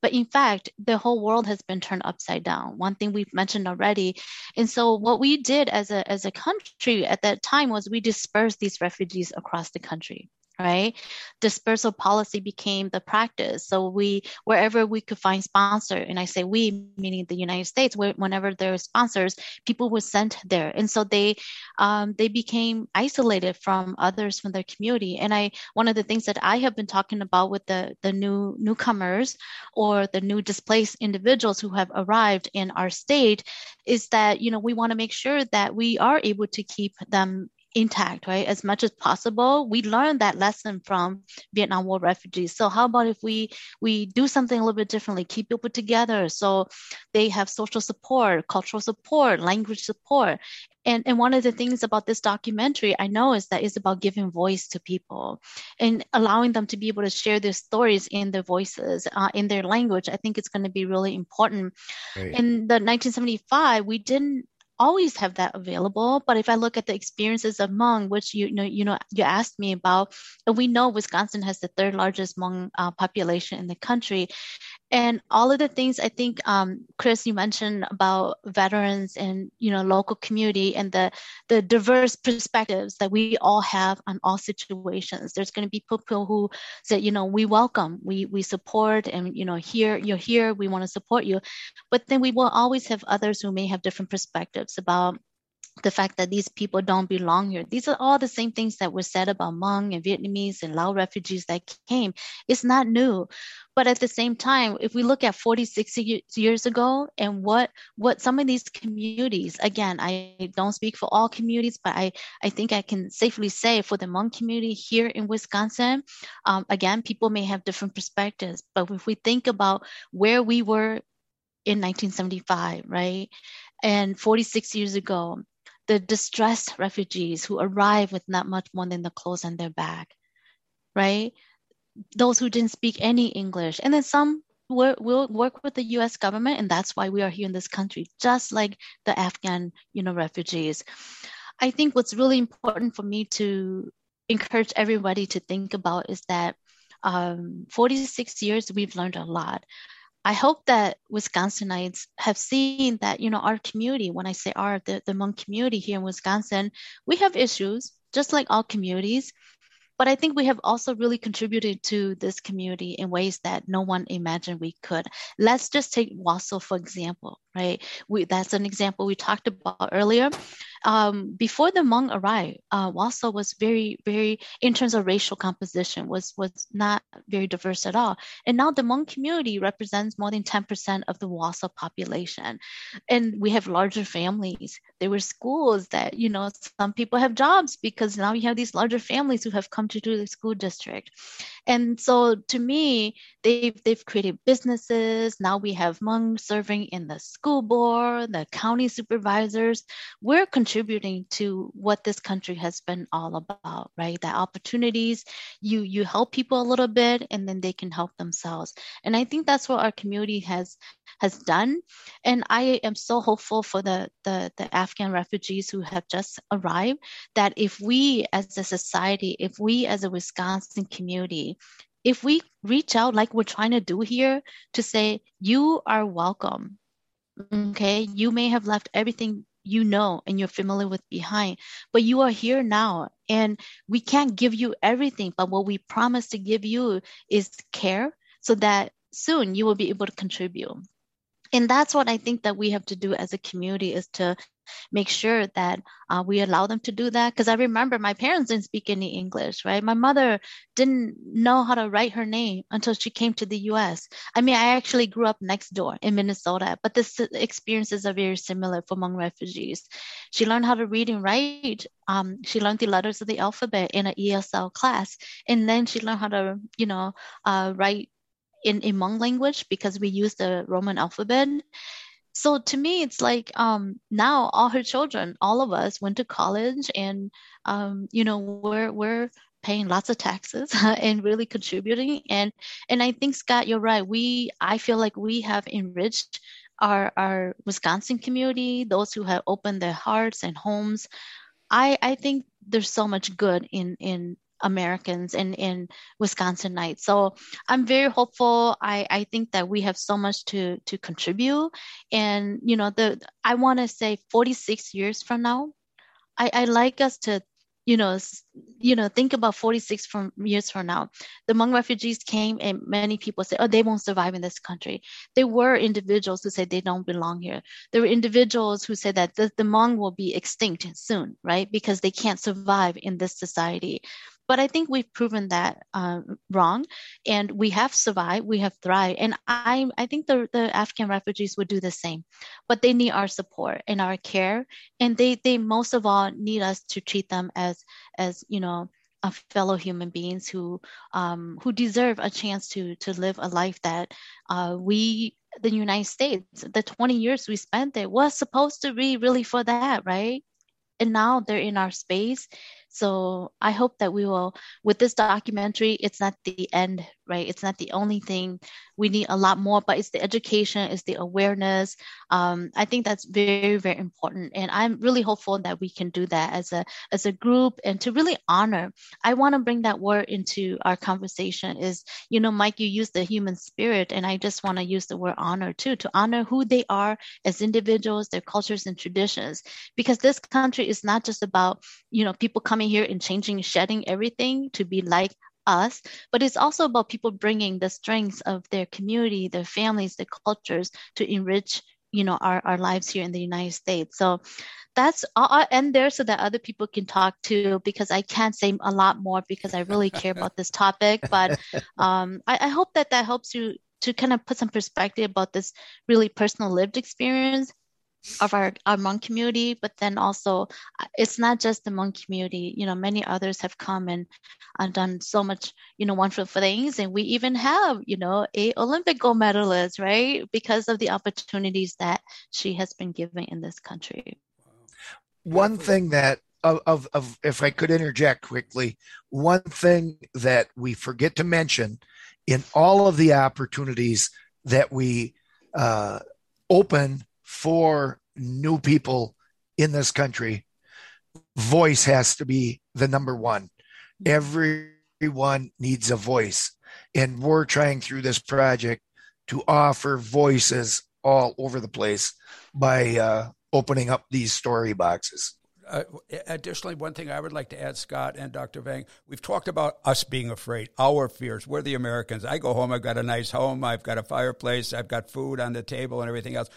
but in fact, the whole world has been turned upside down. One thing we've mentioned already. And so what we did as a, as a country at that time was we dispersed these refugees across the country right? Dispersal policy became the practice. So we wherever we could find sponsor and i say we meaning the united states whenever there are sponsors people were sent there. And so they um, they became isolated from others from their community. And i one of the things that i have been talking about with the the new newcomers or the new displaced individuals who have arrived in our state is that you know we want to make sure that we are able to keep them intact, right? As much as possible. We learned that lesson from Vietnam War refugees. So how about if we we do something a little bit differently, keep people together so they have social support, cultural support, language support. And, and one of the things about this documentary I know is that it's about giving voice to people and allowing them to be able to share their stories in their voices, uh, in their language. I think it's going to be really important. Right. In the 1975, we didn't always have that available. But if I look at the experiences of Hmong, which you, know, you know, you asked me about, we know Wisconsin has the third largest Hmong uh, population in the country, and all of the things i think um, chris you mentioned about veterans and you know local community and the the diverse perspectives that we all have on all situations there's going to be people who say you know we welcome we we support and you know here you're here we want to support you but then we will always have others who may have different perspectives about the fact that these people don't belong here. These are all the same things that were said about Hmong and Vietnamese and Lao refugees that came. It's not new. But at the same time, if we look at 46 years ago and what what some of these communities, again, I don't speak for all communities, but I, I think I can safely say for the Hmong community here in Wisconsin, um, again, people may have different perspectives. But if we think about where we were in 1975, right? And 46 years ago, the distressed refugees who arrived with not much more than the clothes on their back, right? Those who didn't speak any English, and then some will work with the U.S. government, and that's why we are here in this country, just like the Afghan, you know, refugees. I think what's really important for me to encourage everybody to think about is that um, 46 years we've learned a lot. I hope that Wisconsinites have seen that, you know, our community, when I say our, the, the Hmong community here in Wisconsin, we have issues just like all communities. But I think we have also really contributed to this community in ways that no one imagined we could. Let's just take Wausau, for example, right? We, that's an example we talked about earlier um, before the Hmong arrived, uh, Wausau was very, very, in terms of racial composition, was was not very diverse at all. And now the Hmong community represents more than 10% of the Wausau population. And we have larger families. There were schools that, you know, some people have jobs because now you have these larger families who have come to do the school district. And so to me, they've, they've created businesses. Now we have Hmong serving in the school board, the county supervisors. We're contributing to what this country has been all about, right? That opportunities, you you help people a little bit and then they can help themselves. And I think that's what our community has has done. And I am so hopeful for the the, the Afghan refugees who have just arrived that if we as a society, if we as a Wisconsin community if we reach out like we're trying to do here to say you are welcome okay you may have left everything you know and you're familiar with behind but you are here now and we can't give you everything but what we promise to give you is care so that soon you will be able to contribute. And that's what i think that we have to do as a community is to make sure that uh, we allow them to do that. Because i remember my parents didn't speak any english right? My mother didn't know how to write her name until she came to the us i mean i actually grew up next door in minnesota but the experiences are very similar for Hmong refugees. She learned how to read and write um, she learned the letters of the alphabet in an esl class and then she learned how to you know uh, write in, in Hmong language because we use the Roman alphabet. So to me, it's like um, now all her children, all of us went to college, and um, you know we're we're paying lots of taxes [LAUGHS] and really contributing. And and I think Scott, you're right. We I feel like we have enriched our our Wisconsin community, those who have opened their hearts and homes. I I think there's so much good in in Americans and in Wisconsinites. So I'm very hopeful. I, I think that we have so much to to contribute. And you know, the I want to say 46 years from now, I, I like us to you know, you know, think about 46 from years from now. The Hmong refugees came, and many people said, "Oh, they won't survive in this country." There were individuals who said they don't belong here. There were individuals who said that the, the Hmong will be extinct soon, right? Because they can't survive in this society. But I think we've proven that uh, wrong, and we have survived, we have thrived, and I I think the the Afghan refugees would do the same, but they need our support and our care, and they they most of all need us to treat them as as you know a fellow human beings who um, who deserve a chance to to live a life that uh, we the United States the 20 years we spent there was supposed to be really for that right? And now they're in our space so I hope that we will, with this documentary, it's not the end, right? It's not the only thing. We need a lot more, but it's the education, it's the awareness. Um, I think that's very, very important. And I'm really hopeful that we can do that as a as a group and to really honor. I want to bring that word into our conversation is, you know, Mike, you use the human spirit, and I just want to use the word honor too, to honor who they are as individuals, their cultures and traditions. Because this country is not just about, you know, people coming coming here and changing, shedding everything to be like us, but it's also about people bringing the strengths of their community, their families, their cultures to enrich, you know, our, our lives here in the United States. So that's I'll end there so that other people can talk too, because I can't say a lot more because I really care about this topic. But [LAUGHS] um, I, I hope that that helps you to kind of put some perspective about this really personal lived experience of our, our Hmong community, but then also uh, it's not just the Hmong community. You know, many others have come and uh, done so much, you know, wonderful things, and we even have, you know, a Olympic gold medalist, right, because of the opportunities that she has been given in this country. One thing that of, of, of if I could interject quickly, one thing that we forget to mention in all of the opportunities that we uh, open for new people in this country, voice has to be the number one. Everyone needs a voice. And we're trying through this project to offer voices all over the place by uh, opening up these story boxes. Uh, additionally, one thing I would like to add, Scott and Dr. Vang, we've talked about us being afraid, our fears. We're the Americans. I go home, I've got a nice home, I've got a fireplace, I've got food on the table, and everything else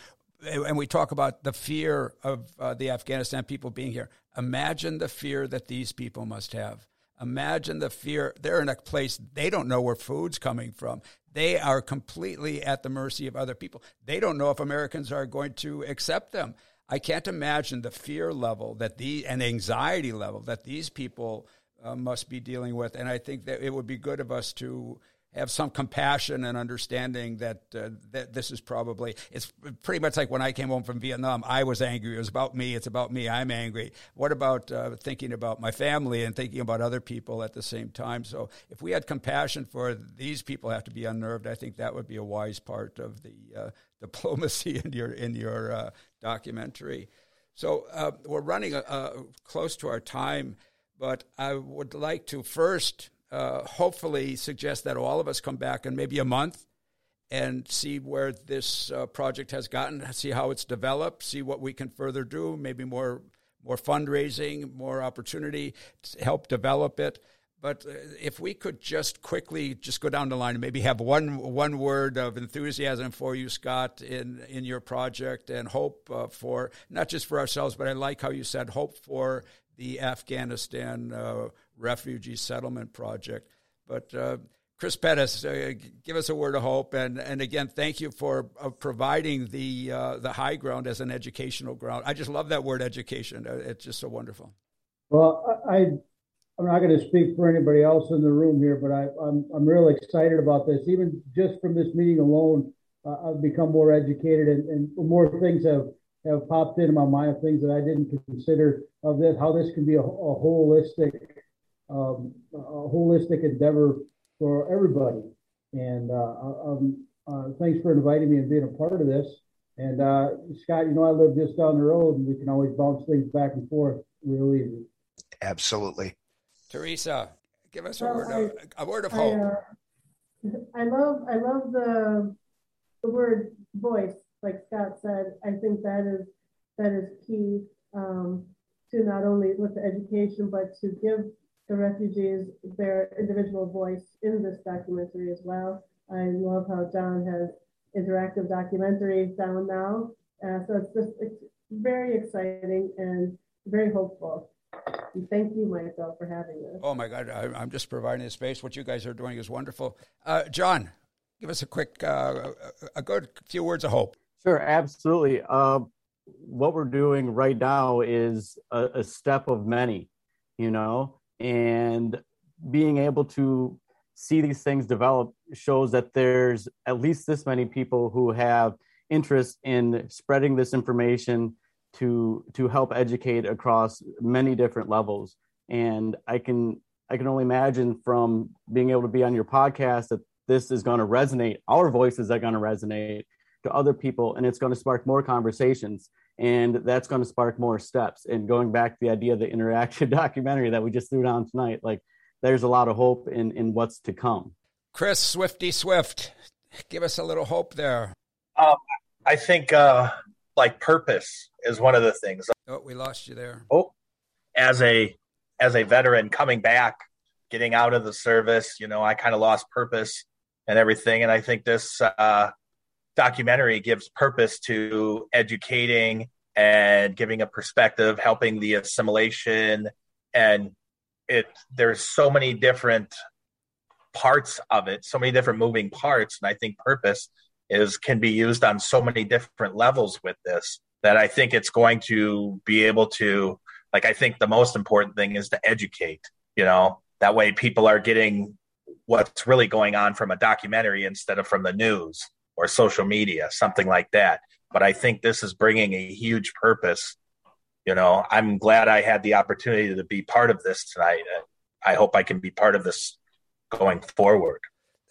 and we talk about the fear of uh, the Afghanistan people being here. Imagine the fear that these people must have. Imagine the fear. They're in a place they don't know where food's coming from. They are completely at the mercy of other people. They don't know if Americans are going to accept them. I can't imagine the fear level that the and anxiety level that these people uh, must be dealing with. And I think that it would be good of us to have some compassion and understanding that uh, that this is probably it's pretty much like when I came home from Vietnam. I was angry. It was about me. It's about me. I'm angry. What about uh, thinking about my family and thinking about other people at the same time? So if we had compassion for these people have to be unnerved, I think that would be a wise part of the uh, [LAUGHS] diplomacy in your in your uh, documentary. So uh, we're running uh, close to our time, but I would like to first uh, hopefully suggest that all of us come back in maybe a month and see where this uh, project has gotten, see how it's developed, see what we can further do, maybe more more fundraising, more opportunity to help develop it. But uh, if we could just quickly just go down the line and maybe have one one word of enthusiasm for you, Scott, in in your project, and hope uh, for not just for ourselves, but I like how you said hope for the Afghanistan uh, refugee settlement project. But uh, Chris Pettis, uh, give us a word of hope, and, and again, thank you for uh, providing the uh, the Highground as an educational ground. I just love that word, education. Uh, it's just so wonderful. Well, I I'm not going to speak for anybody else in the room here, but I, I'm I'm really excited about this. Even just from this meeting alone, uh, I've become more educated, and, and more things have have popped into my mind of things that I didn't consider of this, how this can be a, a holistic, um, a holistic endeavor for everybody. And uh, um, uh, thanks for inviting me and being a part of this. And uh, Scott, you know, I live just down the road, and we can always bounce things back and forth real easy. Absolutely. Theresa, give us a word, I, of, a word of hope. I, uh, I love, I love the the word voice like Scott said, I think that is that is key um, to not only with the education, but to give the refugees their individual voice in this documentary as well. I love how John has interactive documentary down now. Uh, so it's just it's very exciting and very hopeful. And thank you, Michael, for having us. Oh my God, I, am just providing the space. What you guys are doing is wonderful. Uh, John, give us a quick, uh, a good few words of hope. Sure, absolutely. Uh, what we're doing right now is a, a step of many, you know, and being able to see these things develop shows that there's at least this many people who have interest in spreading this information to to help educate across many different levels. And i can i can only imagine from being able to be on your podcast that this is going to resonate our voices are going to resonate to other people and it's going to spark more conversations and that's going to spark more steps. And going back to the idea of the interaction [LAUGHS] documentary that we just threw down tonight like there's a lot of hope in in what's to come. Chris swifty swift give us a little hope there. Um, i think uh like purpose is one of the things. Oh we lost you there. Oh as a as a veteran coming back getting out of the service you know i kind of lost purpose and everything. And i think this uh documentary gives purpose to educating and giving a perspective, helping the assimilation. And it there's so many different parts of it, so many different moving parts. And I think purpose is can be used on so many different levels with this that I think it's going to be able to like I think the most important thing is to educate, you know, that way people are getting what's really going on from a documentary instead of from the news or social media, something like that. But I think this is bringing a huge purpose. You know, I'm glad I had the opportunity to be part of this tonight. I hope I can be part of this going forward.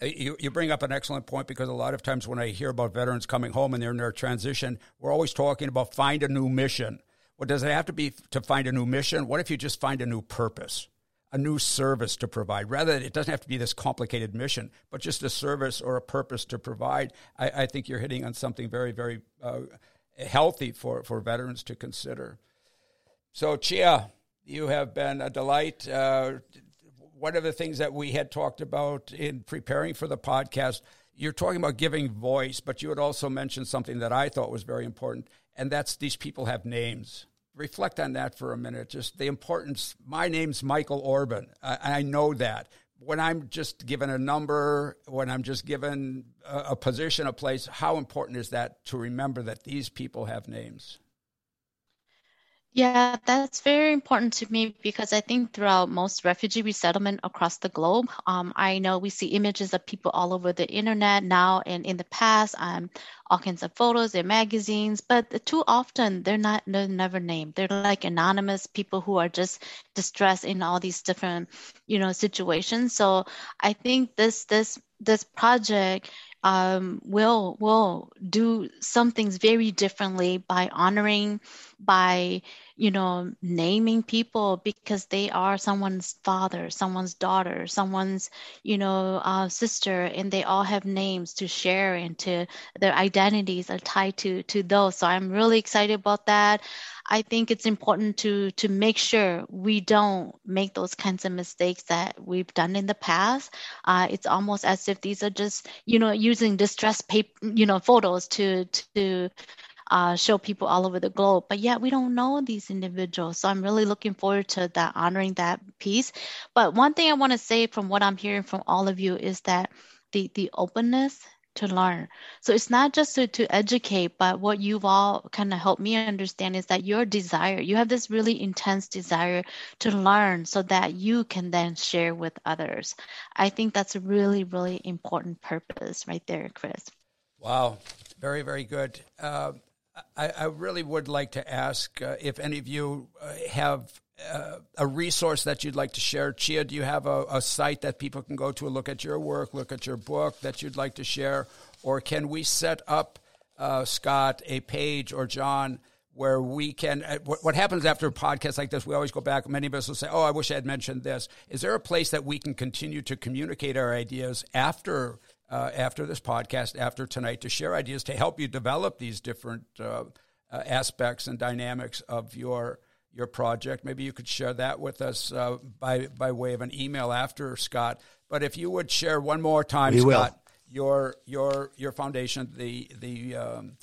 Uh, you, you bring up an excellent point because a lot of times when I hear about veterans coming home and they're in their transition, we're always talking about find a new mission. Well, does it have to be to find a new mission? What if you just find a new purpose? A new service to provide. Rather, it doesn't have to be this complicated mission, but just a service or a purpose to provide. I, I think you're hitting on something very, very uh, healthy for, for veterans to consider. So, Chia, you have been a delight. Uh, one of the things that we had talked about in preparing for the podcast, you're talking about giving voice, but you had also mentioned something that I thought was very important, and that's these people have names reflect on that for a minute. Just the importance. My name's Michael Orban. I, I know that. When I'm just given a number, when I'm just given a, a position, a place, how important is that to remember that these people have names? Yeah, that's very important to me because I think throughout most refugee resettlement across the globe, um, I know we see images of people all over the internet now and in the past, um, all kinds of photos in magazines, but too often they're not they're never named. They're like anonymous people who are just distressed in all these different, you know, situations. So I think this this this project um, will will do some things very differently by honoring by you know naming people because they are someone's father someone's daughter someone's you know uh, sister and they all have names to share and to their identities are tied to to those. So i'm really excited about that. I think it's important to to make sure we don't make those kinds of mistakes that we've done in the past. Uh, it's almost as if these are just you know using distress paper you know photos to to uh, show people all over the globe. But yet we don't know these individuals. So I'm really looking forward to that, honoring that piece. But one thing I want to say from what I'm hearing from all of you is that the, the openness to learn. So it's not just to, to educate, but what you've all kind of helped me understand is that your desire, you have this really intense desire to learn so that you can then share with others. I think that's a really, really important purpose right there, Chris. Wow. Very, very good. Uh, I, I, really would like to ask uh, if any of you uh, have uh, a resource that you'd like to share. Chia, do you have a, a, site that people can go to and look at your work, look at your book that you'd like to share? Or can we set up, uh, Scott, a page or John? Where we can, uh, what happens after a podcast like this, we always go back. Many of us will say, Oh, I wish I had mentioned this. Is there a place that we can continue to communicate our ideas after uh, after this podcast, after tonight, to share ideas to help you develop these different uh, uh, aspects and dynamics of your your project. Maybe you could share that with us uh, by by way of an email after Scott. But if you would share one more time, we Scott, will. your your your foundation, the the um,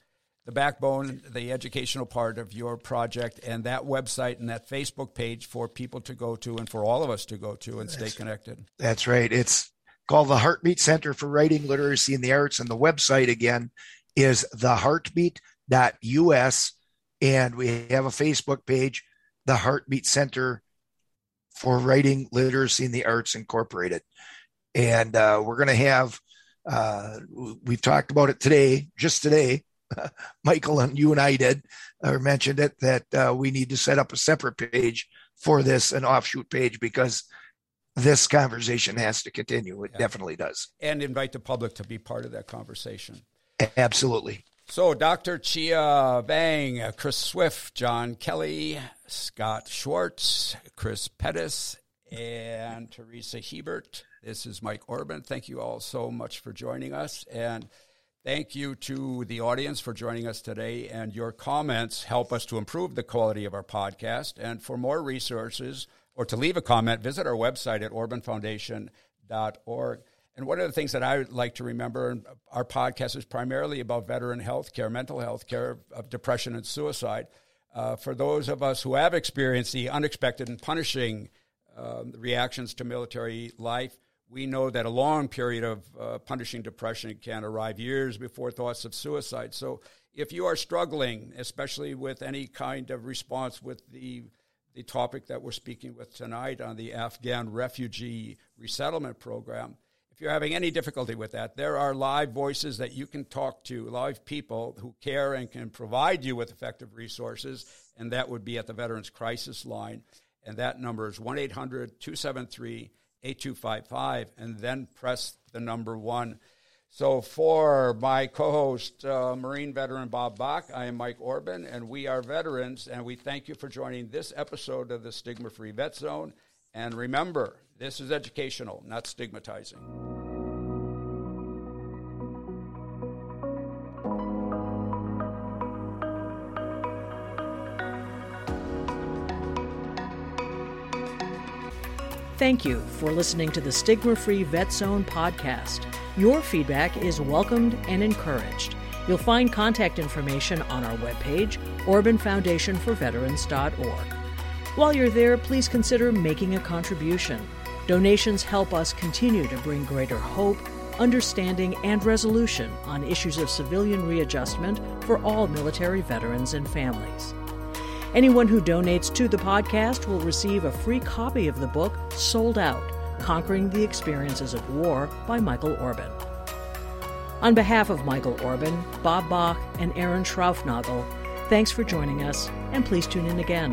the backbone, the educational part of your project, and that website and that Facebook page for people to go to and for all of us to go to and stay connected. That's right. It's called the Heartbeat Center for Writing, Literacy, and the Arts. And the website again is theheartbeat.us. And we have a Facebook page, the Heartbeat Center for Writing, Literacy, and the Arts Incorporated. And uh, we're going to have, uh, we've talked about it today, just today. [LAUGHS] Michael and you and I did, or mentioned it, that uh, we need to set up a separate page for this, an offshoot page, because this conversation has to continue. It yeah. definitely does. And invite the public to be part of that conversation. Absolutely. So, Dr. Chia Vang, Chris Swift, John Kelly, Scott Schwartz, Chris Pettis, and Theresa Hebert. This is Mike Orban. Thank you all so much for joining us. And thank you to the audience for joining us today. And your comments help us to improve the quality of our podcast. And for more resources, or to leave a comment, visit our website at orbanfoundation.org. And one of the things that I would like to remember, our podcast is primarily about veteran health care, mental health care of depression and suicide. Uh, for those of us who have experienced the unexpected and punishing um, reactions to military life, we know that a long period of uh, punishing depression can arrive years before thoughts of suicide. So if you are struggling, especially with any kind of response with the the topic that we're speaking with tonight on the Afghan refugee resettlement program. If you're having any difficulty with that, there are live voices that you can talk to, live people who care and can provide you with effective resources, and that would be at the Veterans Crisis Line. And that number is 1 800 273 8255, and then press the number one. So, for my co host, uh, Marine veteran Bob Bach, I am Mike Orban, and we are veterans, and we thank you for joining this episode of the Stigma Free Vet Zone. And remember, this is educational, not stigmatizing. Thank you for listening to the Stigma Free Vet Zone podcast. Your feedback is welcomed and encouraged. You'll find contact information on our webpage, orbanfoundationforveterans.org. While you're there, please consider making a contribution. Donations help us continue to bring greater hope, understanding, and resolution on issues of civilian readjustment for all military veterans and families. Anyone who donates to the podcast will receive a free copy of the book Sold Out Conquering the Experiences of War by Michael Orban. On behalf of Michael Orban, Bob Bach, and Erin Schraufnagel, thanks for joining us, and please tune in again.